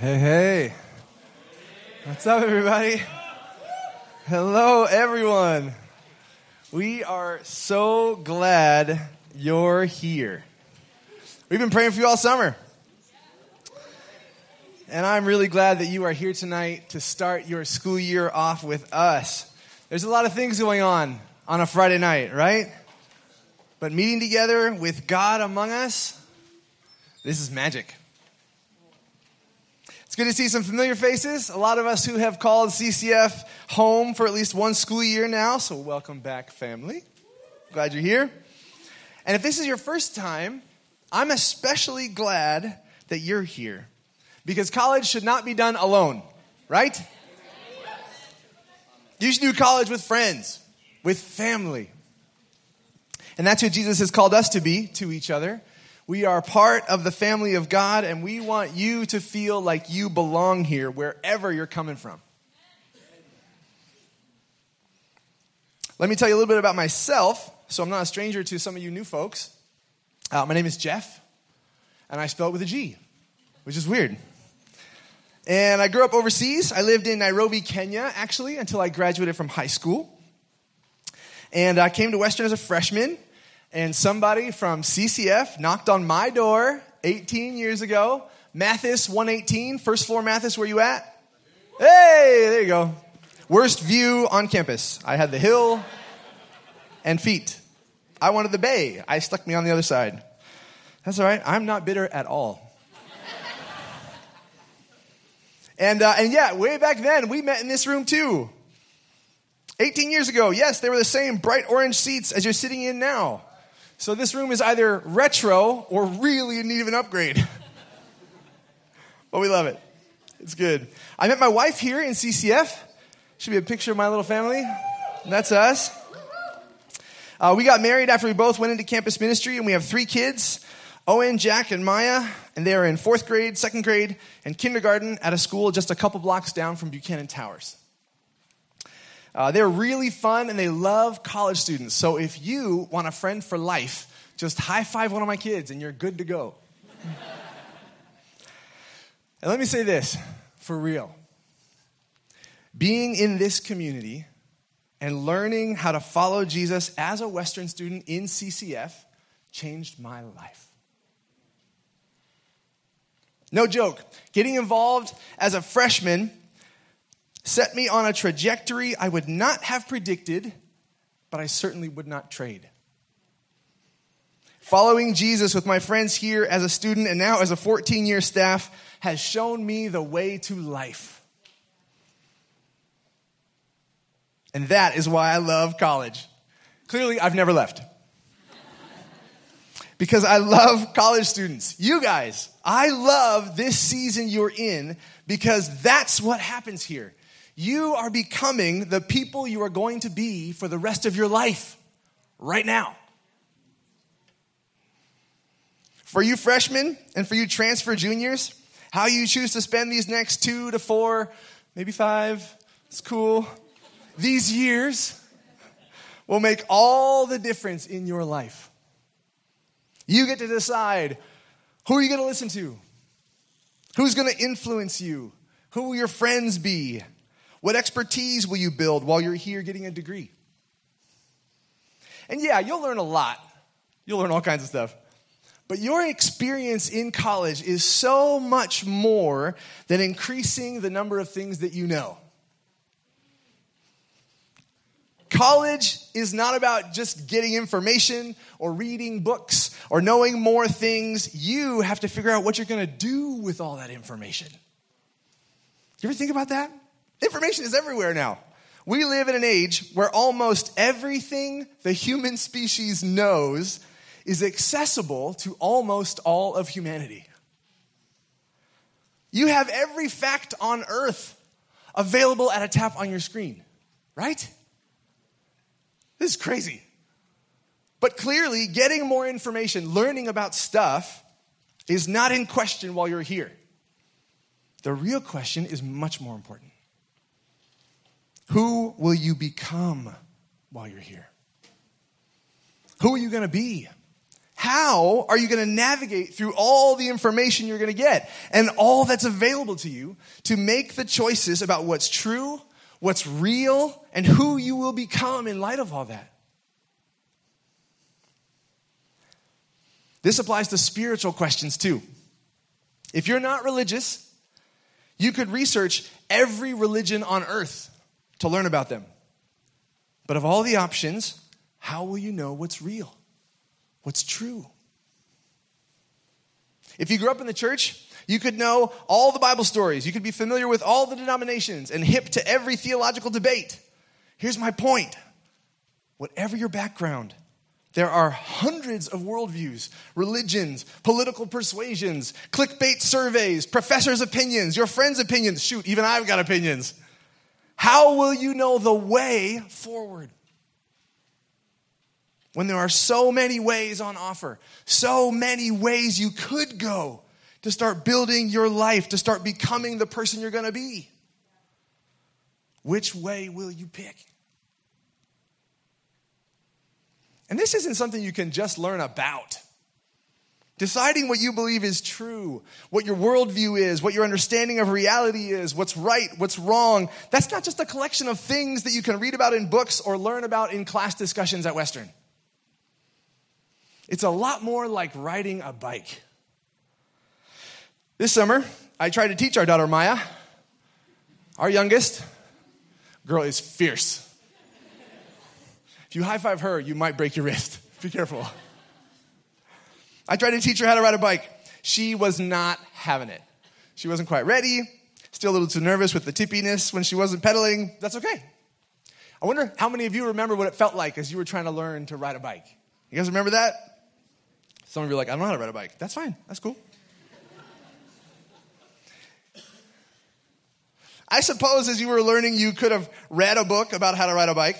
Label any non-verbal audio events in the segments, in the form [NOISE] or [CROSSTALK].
Hey, hey. What's up, everybody? Hello, everyone. We are so glad you're here. We've been praying for you all summer. And I'm really glad that you are here tonight to start your school year off with us. There's a lot of things going on on a Friday night, right? But meeting together with God among us, this is magic. It's good to see some familiar faces. A lot of us who have called CCF home for at least one school year now, so welcome back, family. Glad you're here. And if this is your first time, I'm especially glad that you're here because college should not be done alone, right? You should do college with friends, with family. And that's who Jesus has called us to be to each other. We are part of the family of God, and we want you to feel like you belong here wherever you're coming from. Let me tell you a little bit about myself, so I'm not a stranger to some of you new folks. Uh, my name is Jeff, and I spell it with a G, which is weird. And I grew up overseas. I lived in Nairobi, Kenya, actually, until I graduated from high school. And I came to Western as a freshman, and somebody from CCF knocked on my door 18 years ago. Mathes 118, first floor Mathes, where you at? Hey, there you go. Worst view on campus. I had the hill and feet. I wanted the bay. I stuck me on the other side. That's all right. I'm not bitter at all. and, uh, and yeah, way back then, we met in this room too. 18 years ago, yes, they were the same bright orange seats as you're sitting in now. So this room is either retro or really in need of an upgrade. [LAUGHS] but we love it. It's good. I met my wife here in CCF. Should be a picture of my little family. And that's us. Uh, we got married after we both went into campus ministry, and we have three kids Owen, Jack, and Maya. And they are in fourth grade, second grade, and kindergarten at a school just a couple blocks down from Buchanan Towers. Uh, they're really fun and they love college students. So if you want a friend for life, just high five one of my kids and you're good to go. and let me say this for real being in this community and learning how to follow Jesus as a Western student in CCF changed my life. No joke. Getting involved as a freshman set me on a trajectory I would not have predicted, but I certainly would not trade. Following Jesus with my friends here as a student and now as a 14 year staff has shown me the way to life. And that is why I love college. Clearly, I've never left. because I love college students. You guys, I love this season you're in because that's what happens here. You are becoming the people you are going to be for the rest of your life right now. For you freshmen and for you transfer juniors, how you choose to spend these next two to four, maybe five, it's cool. These years will make all the difference in your life. You get to decide who are you going to listen to? Who's going to influence you? Who will your friends be? What expertise will you build while you're here getting a degree? And yeah, you'll learn a lot. You'll learn all kinds of stuff. But your experience in college is so much more than increasing the number of things that you know. College is not about just getting information or reading books or knowing more things. You have to figure out what you're going to do with all that information. You ever think about that? Information is everywhere now. We live in an age where almost everything the human species knows is accessible to almost all of humanity. You have every fact on earth available at a tap on your screen, right? This is crazy. But clearly, getting more information, learning about stuff, is not in question while you're here. The real question is much more important. Who will you become while you're here? Who are you going to be? How are you going to navigate through all the information you're going to get and all that's available to you to make the choices about what's true, what's real, and who you will become in light of all that? This applies to spiritual questions too. If you're not religious, you could research every religion on earth to learn about them. But of all the options, how will you know what's real? What's true? If you grew up in the church, you could know all the Bible stories. You could be familiar with all the denominations and hip to every theological debate. Here's my point whatever your background, there are hundreds of worldviews, religions, political persuasions, clickbait surveys, professors' opinions, your friends' opinions. Shoot, even I've got opinions. How will you know the way forward? When there are so many ways on offer, so many ways you could go to start building your life, to start becoming the person you're going to be. Which way will you pick? And this isn't something you can just learn about. Deciding what you believe is true, what your worldview is, what your understanding of reality is, what's right, what's wrong, that's not just a collection of things that you can read about in books or learn about in class discussions at Western. It's a lot more like riding a bike. This summer, I tried to teach our daughter Maya, our youngest. Girl is fierce. If you high five her, you might break your wrist. Be careful. I tried to teach her how to ride a bike. She was not having it. She wasn't quite ready, still a little too nervous with the tippiness when she wasn't pedaling. That's okay. I wonder how many of you remember what it felt like as you were trying to learn to ride a bike. You guys remember that? Some of you are like, I don't know how to ride a bike. That's fine. That's cool. I suppose as you were learning, you could have read a book about how to ride a bike.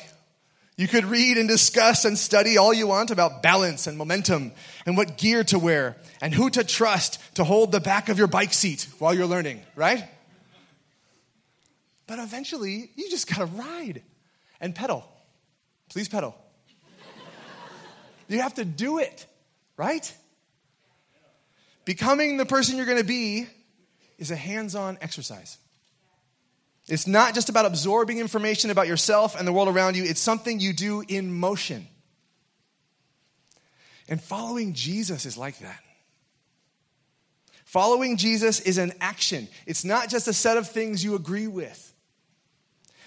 You could read and discuss and study all you want about balance and momentum and what gear to wear and who to trust to hold the back of your bike seat while you're learning, right? But eventually, you just gotta ride and pedal. Please pedal. you have to do it, right? Becoming the person you're gonna be is a hands on exercise. It's not just about absorbing information about yourself and the world around you, it's something you do in motion. And following Jesus is like that. Following Jesus is an action, it's not just a set of things you agree with.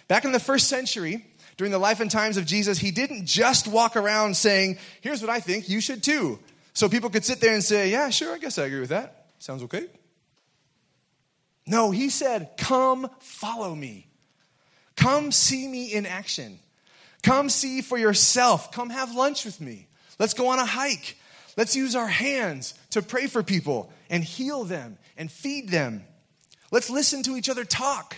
Back in the first century, during the life and times of Jesus, he didn't just walk around saying, Here's what I think, you should too. So people could sit there and say, Yeah, sure, I guess I agree with that. Sounds okay. No, he said, Come follow me. Come see me in action. Come see for yourself. Come have lunch with me. Let's go on a hike. Let's use our hands to pray for people and heal them and feed them. Let's listen to each other talk.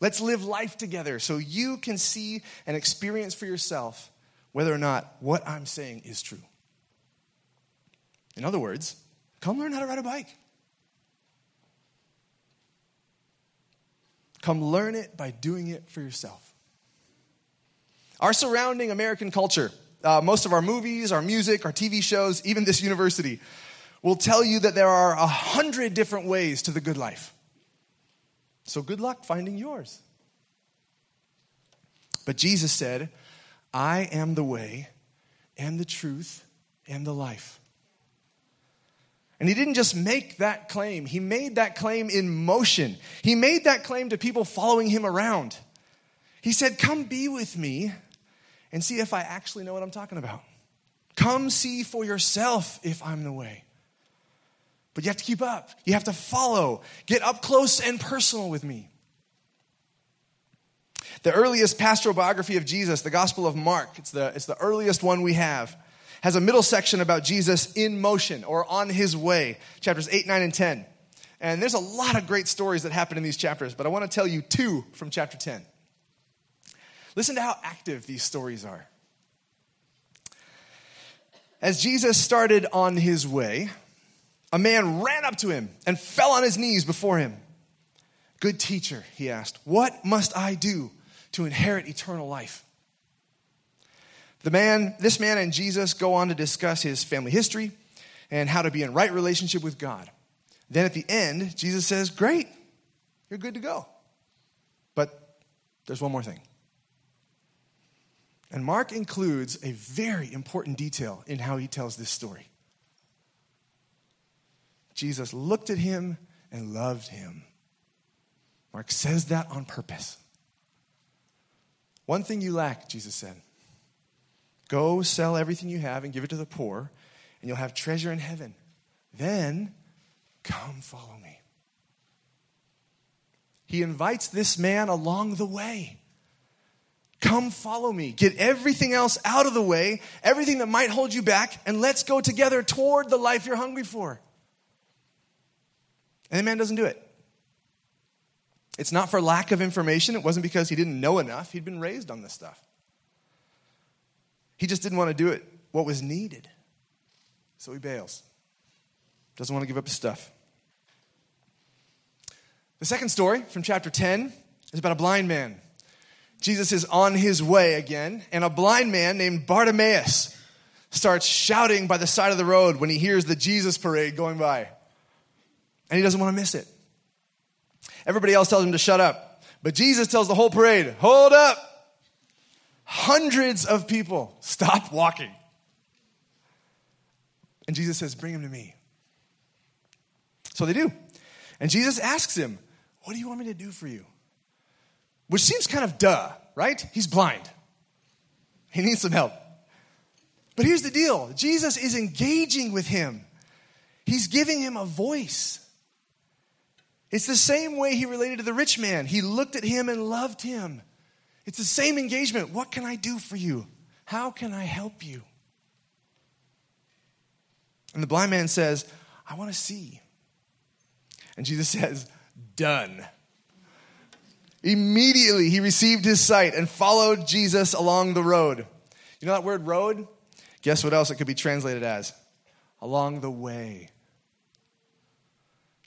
Let's live life together so you can see and experience for yourself whether or not what I'm saying is true. In other words, come learn how to ride a bike. Come learn it by doing it for yourself. Our surrounding American culture, uh, most of our movies, our music, our TV shows, even this university, will tell you that there are a hundred different ways to the good life. So good luck finding yours. But Jesus said, I am the way and the truth and the life. And he didn't just make that claim, he made that claim in motion. He made that claim to people following him around. He said, Come be with me and see if I actually know what I'm talking about. Come see for yourself if I'm the way. But you have to keep up, you have to follow, get up close and personal with me. The earliest pastoral biography of Jesus, the Gospel of Mark, it's the, it's the earliest one we have has a middle section about Jesus in motion or on his way, chapters 8, 9, and 10. And there's a lot of great stories that happen in these chapters, but I want to tell you two from chapter 10. Listen to how active these stories are. As Jesus started on his way, a man ran up to him and fell on his knees before him. Good teacher, he asked, what must I do to inherit eternal life? The man, this man and Jesus go on to discuss his family history and how to be in right relationship with God. Then at the end, Jesus says, Great, you're good to go. But there's one more thing. And Mark includes a very important detail in how he tells this story. Jesus looked at him and loved him. Mark says that on purpose. One thing you lack, Jesus said. Go sell everything you have and give it to the poor, and you'll have treasure in heaven. Then come follow me. He invites this man along the way. Come follow me. Get everything else out of the way, everything that might hold you back, and let's go together toward the life you're hungry for. And the man doesn't do it. It's not for lack of information. It wasn't because he didn't know enough. He'd been raised on this stuff. He just didn't want to do it what was needed. So he bails. Doesn't want to give up his stuff. The second story from chapter 10 is about a blind man. Jesus is on his way again, and a blind man named Bartimaeus starts shouting by the side of the road when he hears the Jesus parade going by and he doesn't want to miss it. Everybody else tells him to shut up. But Jesus tells the whole parade, hold up. Hundreds of people stop walking. And Jesus says, bring him to me. So they do. And Jesus asks him, what do you want me to do for you? Which seems kind of duh, right? He's blind. He needs some help. But here's the deal Jesus is engaging with him, he's giving him a voice. It's the same way he related to the rich man. He looked at him and loved him. It's the same engagement. What can I do for you? How can I help you? And the blind man says, I want to see. And Jesus [LAUGHS] says, Done. Immediately he received his sight and followed Jesus along the road. You know that word road? Guess what else it could be translated as? Along the way.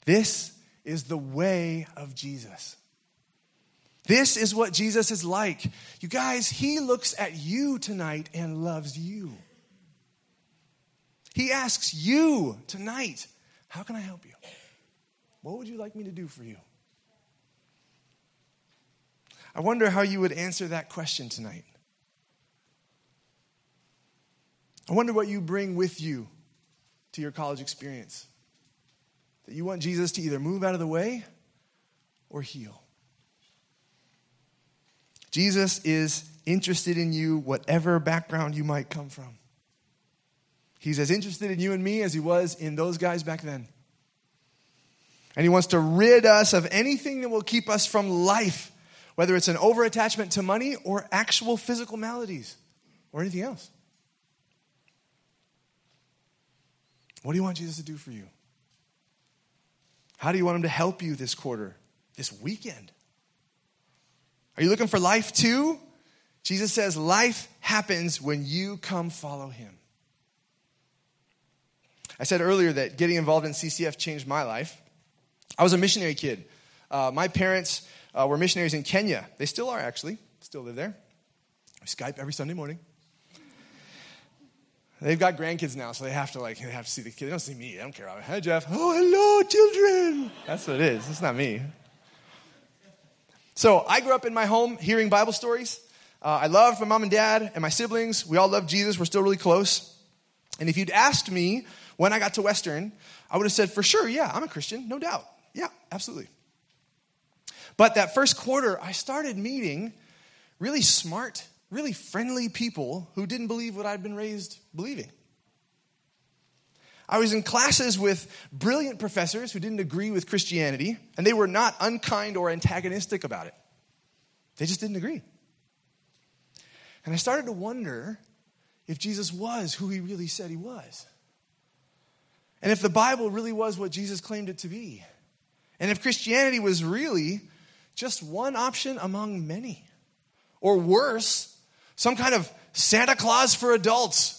This is the way of Jesus. This is what Jesus is like. You guys, he looks at you tonight and loves you. He asks you tonight, How can I help you? What would you like me to do for you? I wonder how you would answer that question tonight. I wonder what you bring with you to your college experience. That you want Jesus to either move out of the way or heal. Jesus is interested in you, whatever background you might come from. He's as interested in you and me as he was in those guys back then. And he wants to rid us of anything that will keep us from life, whether it's an overattachment to money or actual physical maladies or anything else. What do you want Jesus to do for you? How do you want Him to help you this quarter, this weekend? Are you looking for life too? Jesus says life happens when you come follow Him. I said earlier that getting involved in CCF changed my life. I was a missionary kid. Uh, my parents uh, were missionaries in Kenya. They still are, actually, still live there. We Skype every Sunday morning. They've got grandkids now, so they have to like they have to see the kids. They don't see me. I don't care. Hi, Jeff. Oh, hello, children. That's what it is. It's not me. So I grew up in my home hearing Bible stories. Uh, I loved my mom and dad and my siblings. We all loved Jesus. We're still really close. And if you'd asked me when I got to Western, I would have said, for sure, yeah, I'm a Christian, no doubt. Yeah, absolutely. But that first quarter, I started meeting really smart really friendly people who didn't believe what I'd been raised believing. I was in classes with brilliant professors who didn't agree with Christianity, and they were not unkind or antagonistic about it. They just didn't agree. And I started to wonder if Jesus was who he really said he was. And if the Bible really was what Jesus claimed it to be. And if Christianity was really just one option among many. Or worse, some kind of Santa Claus for adults,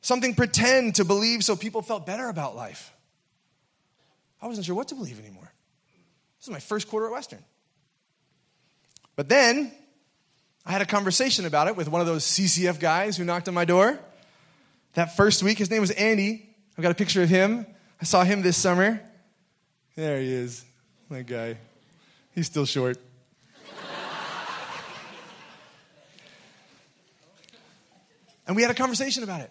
something pretend to believe so people felt better about life. I wasn't sure what to believe anymore. This is my first quarter at Western. But then I had a conversation about it with one of those CCF guys who knocked on my door. That first week, his name was Andy. I've got a picture of him. I saw him this summer. There he is, that guy. He's still short. and we had a conversation about it.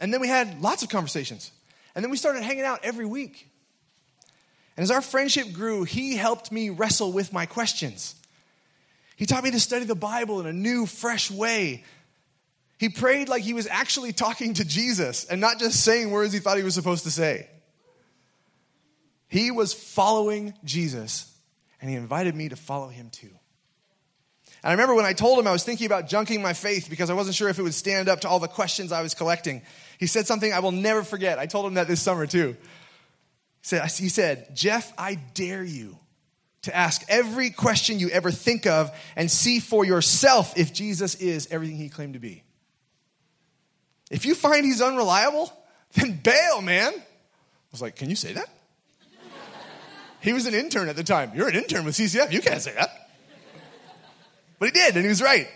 And then we had lots of conversations. And then we started hanging out every week. And as our friendship grew, he helped me wrestle with my questions. He taught me to study the Bible in a new, fresh way. He prayed like he was actually talking to Jesus and not just saying words he thought he was supposed to say. He was following Jesus, and he invited me to follow him too. And I remember when I told him I was thinking about junking my faith because I wasn't sure if it would stand up to all the questions I was collecting. He said something I will never forget. I told him that this summer too. He said, Jeff, I dare you to ask every question you ever think of and see for yourself if Jesus is everything he claimed to be. If you find he's unreliable, then bail, man. I was like, Can you say that? he was an intern at the time. You're an intern with CCF. You can't say that. But he did, and he was right.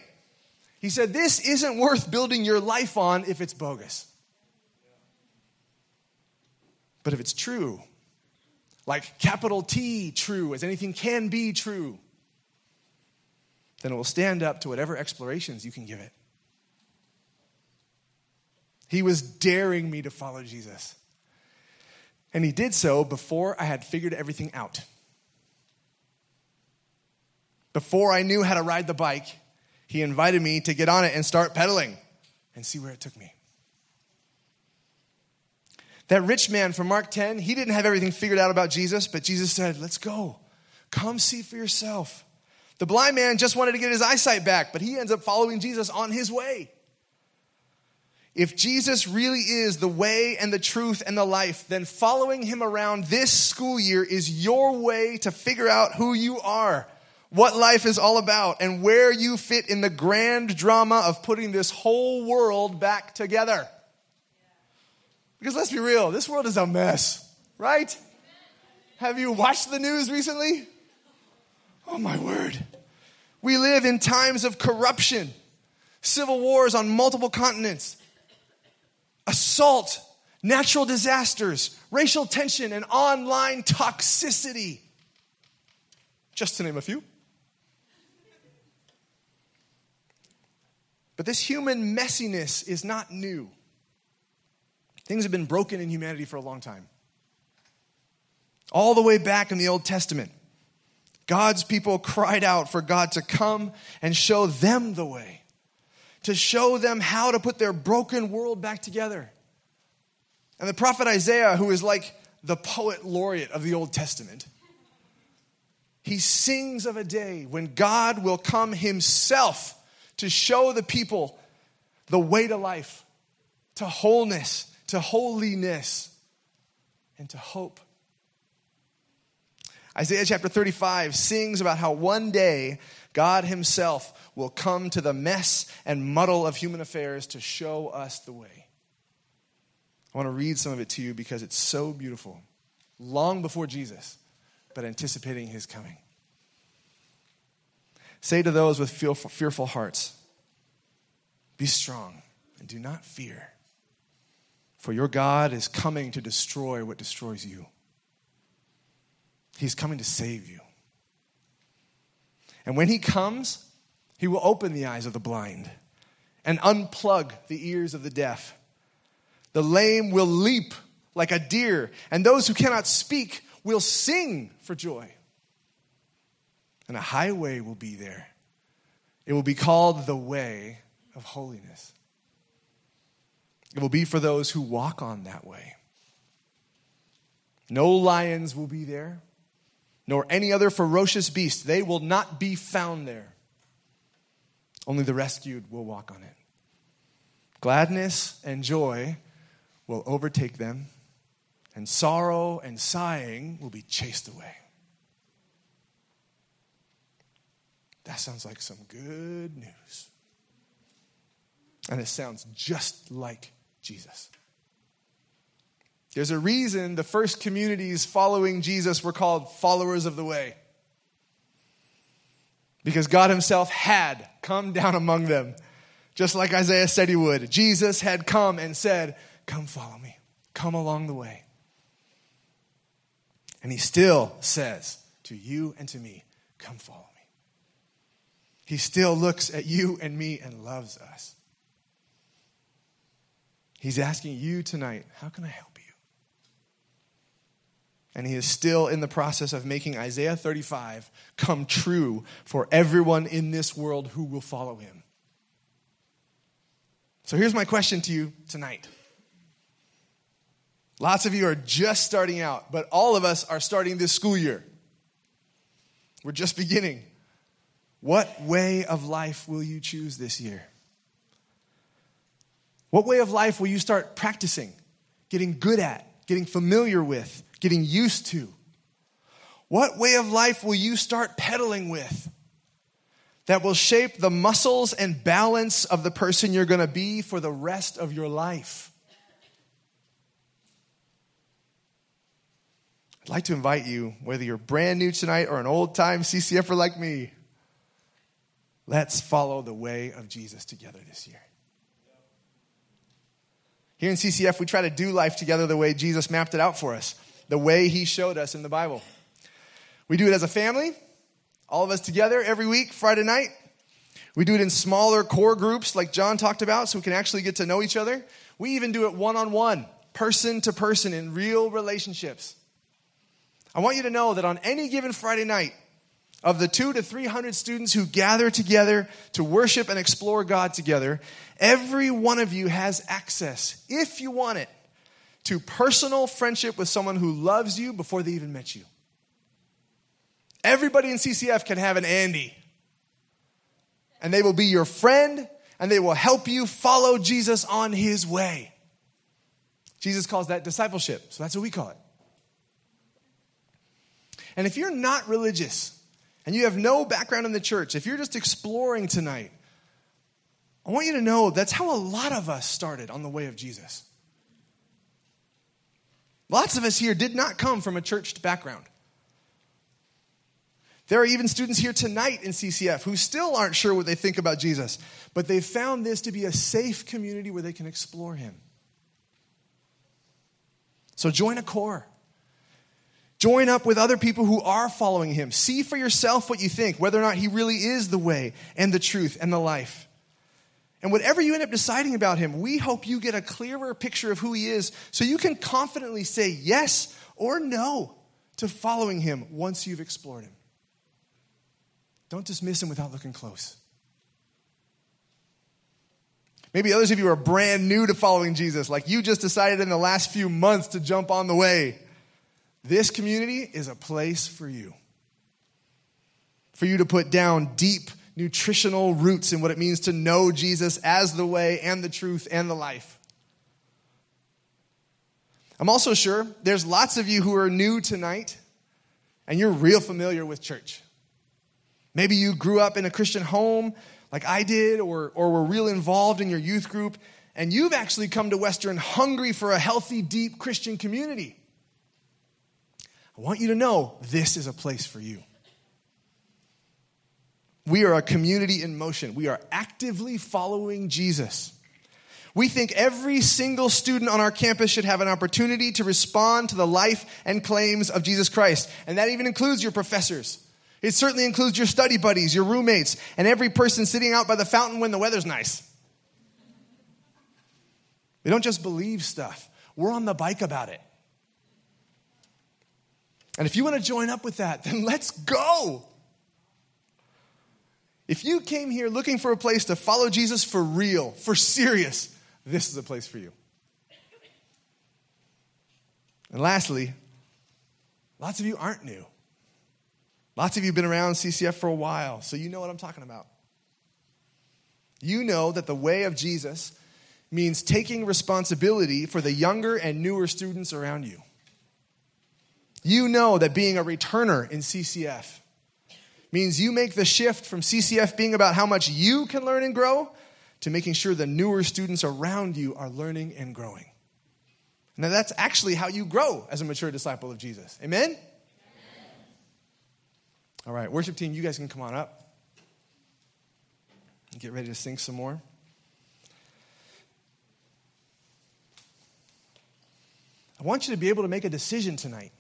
He said, This isn't worth building your life on if it's bogus. But if it's true, like capital T true, as anything can be true, then it will stand up to whatever explorations you can give it. He was daring me to follow Jesus. And he did so before I had figured everything out. Before I knew how to ride the bike, he invited me to get on it and start pedaling and see where it took me. That rich man from Mark 10, he didn't have everything figured out about Jesus, but Jesus said, Let's go. Come see for yourself. The blind man just wanted to get his eyesight back, but he ends up following Jesus on his way. If Jesus really is the way and the truth and the life, then following him around this school year is your way to figure out who you are, what life is all about, and where you fit in the grand drama of putting this whole world back together. Because let's be real, this world is a mess, right? Have you watched the news recently? Oh my word. We live in times of corruption, civil wars on multiple continents, assault, natural disasters, racial tension, and online toxicity. Just to name a few. But this human messiness is not new. Things have been broken in humanity for a long time. All the way back in the Old Testament, God's people cried out for God to come and show them the way, to show them how to put their broken world back together. And the prophet Isaiah, who is like the poet laureate of the Old Testament, he sings of a day when God will come himself to show the people the way to life, to wholeness, to holiness, and to hope. Isaiah chapter 35 sings about how one day God Himself will come to the mess and muddle of human affairs to show us the way. I want to read some of it to you because it's so beautiful. Long before Jesus, but anticipating His coming. Say to those with fearful hearts, Be strong and do not fear. For your God is coming to destroy what destroys you. He's coming to save you. And when He comes, He will open the eyes of the blind and unplug the ears of the deaf. The lame will leap like a deer, and those who cannot speak will sing for joy. And a highway will be there. It will be called the way of holiness. It will be for those who walk on that way. No lions will be there, nor any other ferocious beast. They will not be found there. Only the rescued will walk on it. Gladness and joy will overtake them, and sorrow and sighing will be chased away. That sounds like some good news. And it sounds just like Jesus. There's a reason the first communities following Jesus were called followers of the way. Because God Himself had come down among them, just like Isaiah said He would. Jesus had come and said, Come follow me, come along the way. And He still says to you and to me, Come follow me. He still looks at you and me and loves us. He's asking you tonight, How can I help? You? And he is still in the process of making Isaiah 35 come true for everyone in this world who will follow him. So here's my question to you tonight. Lots of you are just starting out, but all of us are starting this school year. We're just beginning. What way of life will you choose this year? What way of life will you start practicing, getting good at, getting familiar with? getting used to? What way of life will you start pedaling with that will shape the muscles and balance of the person you're going to be for the rest of your life? I'd like to invite you, whether you're brand new tonight or an old time CCFer like me, let's follow the way of Jesus together this year. Here in CCF, we try to do life together the way Jesus mapped it out for us the way He showed us in the Bible. We do it as a family, all of us together every week, Friday night. We do it in smaller core groups, like John talked about, so we can actually get to know each other. We even do it one on one, person to person, in real relationships. I want you to know that on any given Friday night, of the two to 300 students who gather together to worship and explore God together, every one of you has access, if you want it, to personal friendship with someone who loves you before they even met you. Everybody in CCF can have an Andy, and they will be your friend and they will help you follow Jesus on his way. Jesus calls that discipleship, so that's what we call it. And if you're not religious and you have no background in the church, if you're just exploring tonight, I want you to know that's how a lot of us started on the way of Jesus. Lots of us here did not come from a church background. There are even students here tonight in CCF who still aren't sure what they think about Jesus, but they've found this to be a safe community where they can explore Him. So join a core. Join up with other people who are following Him. See for yourself what you think, whether or not He really is the way and the truth and the life. And whatever you end up deciding about him, we hope you get a clearer picture of who he is so you can confidently say yes or no to following him once you've explored him. Don't dismiss him without looking close. Maybe others of you are brand new to following Jesus, like you just decided in the last few months to jump on the way. This community is a place for you. For you to put down deep nutritional roots in what it means to know Jesus as the way and the truth and the life. I'm also sure there's lots of you who are new tonight and you're real familiar with church. Maybe you grew up in a Christian home like I did, or, or were real involved in your youth group, and you've actually come to Western hungry for a healthy, deep Christian community. I want you to know this is a place for you. We are a community in motion. We are actively following Jesus. We think every single student on our campus should have an opportunity to respond to the life and claims of Jesus Christ. And that even includes your professors. It certainly includes your study buddies, your roommates, and every person sitting out by the fountain when the weather's nice. We don't just believe stuff, we're on the bike about it. And if you want to join up with that, [LAUGHS] then let's go. If you came here looking for a place to follow Jesus for real, for serious, this is a place for you. And lastly, lots of you aren't new. Lots of you have been around CCF for a while, so you know what I'm talking about. You know that the way of Jesus means taking responsibility for the younger and newer students around you. You know that being a returner in CCF means you make the shift from CCF being about how much you can learn and grow to making sure the newer students around you are learning and growing. Now, that's actually how you grow as a mature disciple of Jesus. Amen? Amen? All right, worship team, you guys can come on up. Get ready to sing some more. I want you to be able to make a decision tonight.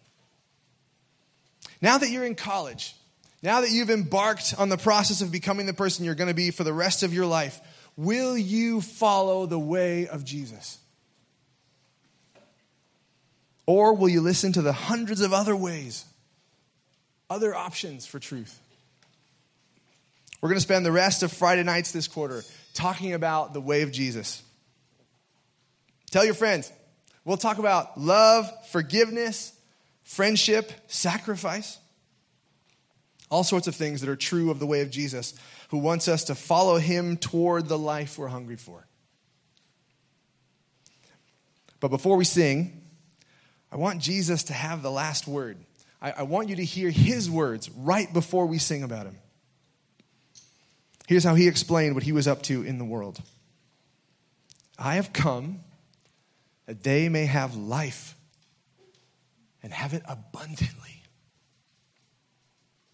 Now that you're in college, now that you've embarked on the process of becoming the person you're going to be for the rest of your life, will you follow the way of Jesus? Or will you listen to the hundreds of other ways, other options for truth? We're going to spend the rest of Friday nights this quarter talking about the way of Jesus. Tell your friends. We'll talk about love, forgiveness, friendship, sacrifice. All sorts of things that are true of the way of Jesus, who wants us to follow him toward the life we're hungry for. But before we sing, I want Jesus to have the last word. I, I want you to hear his words right before we sing about him. Here's how he explained what he was up to in the world I have come that they may have life and have it abundantly.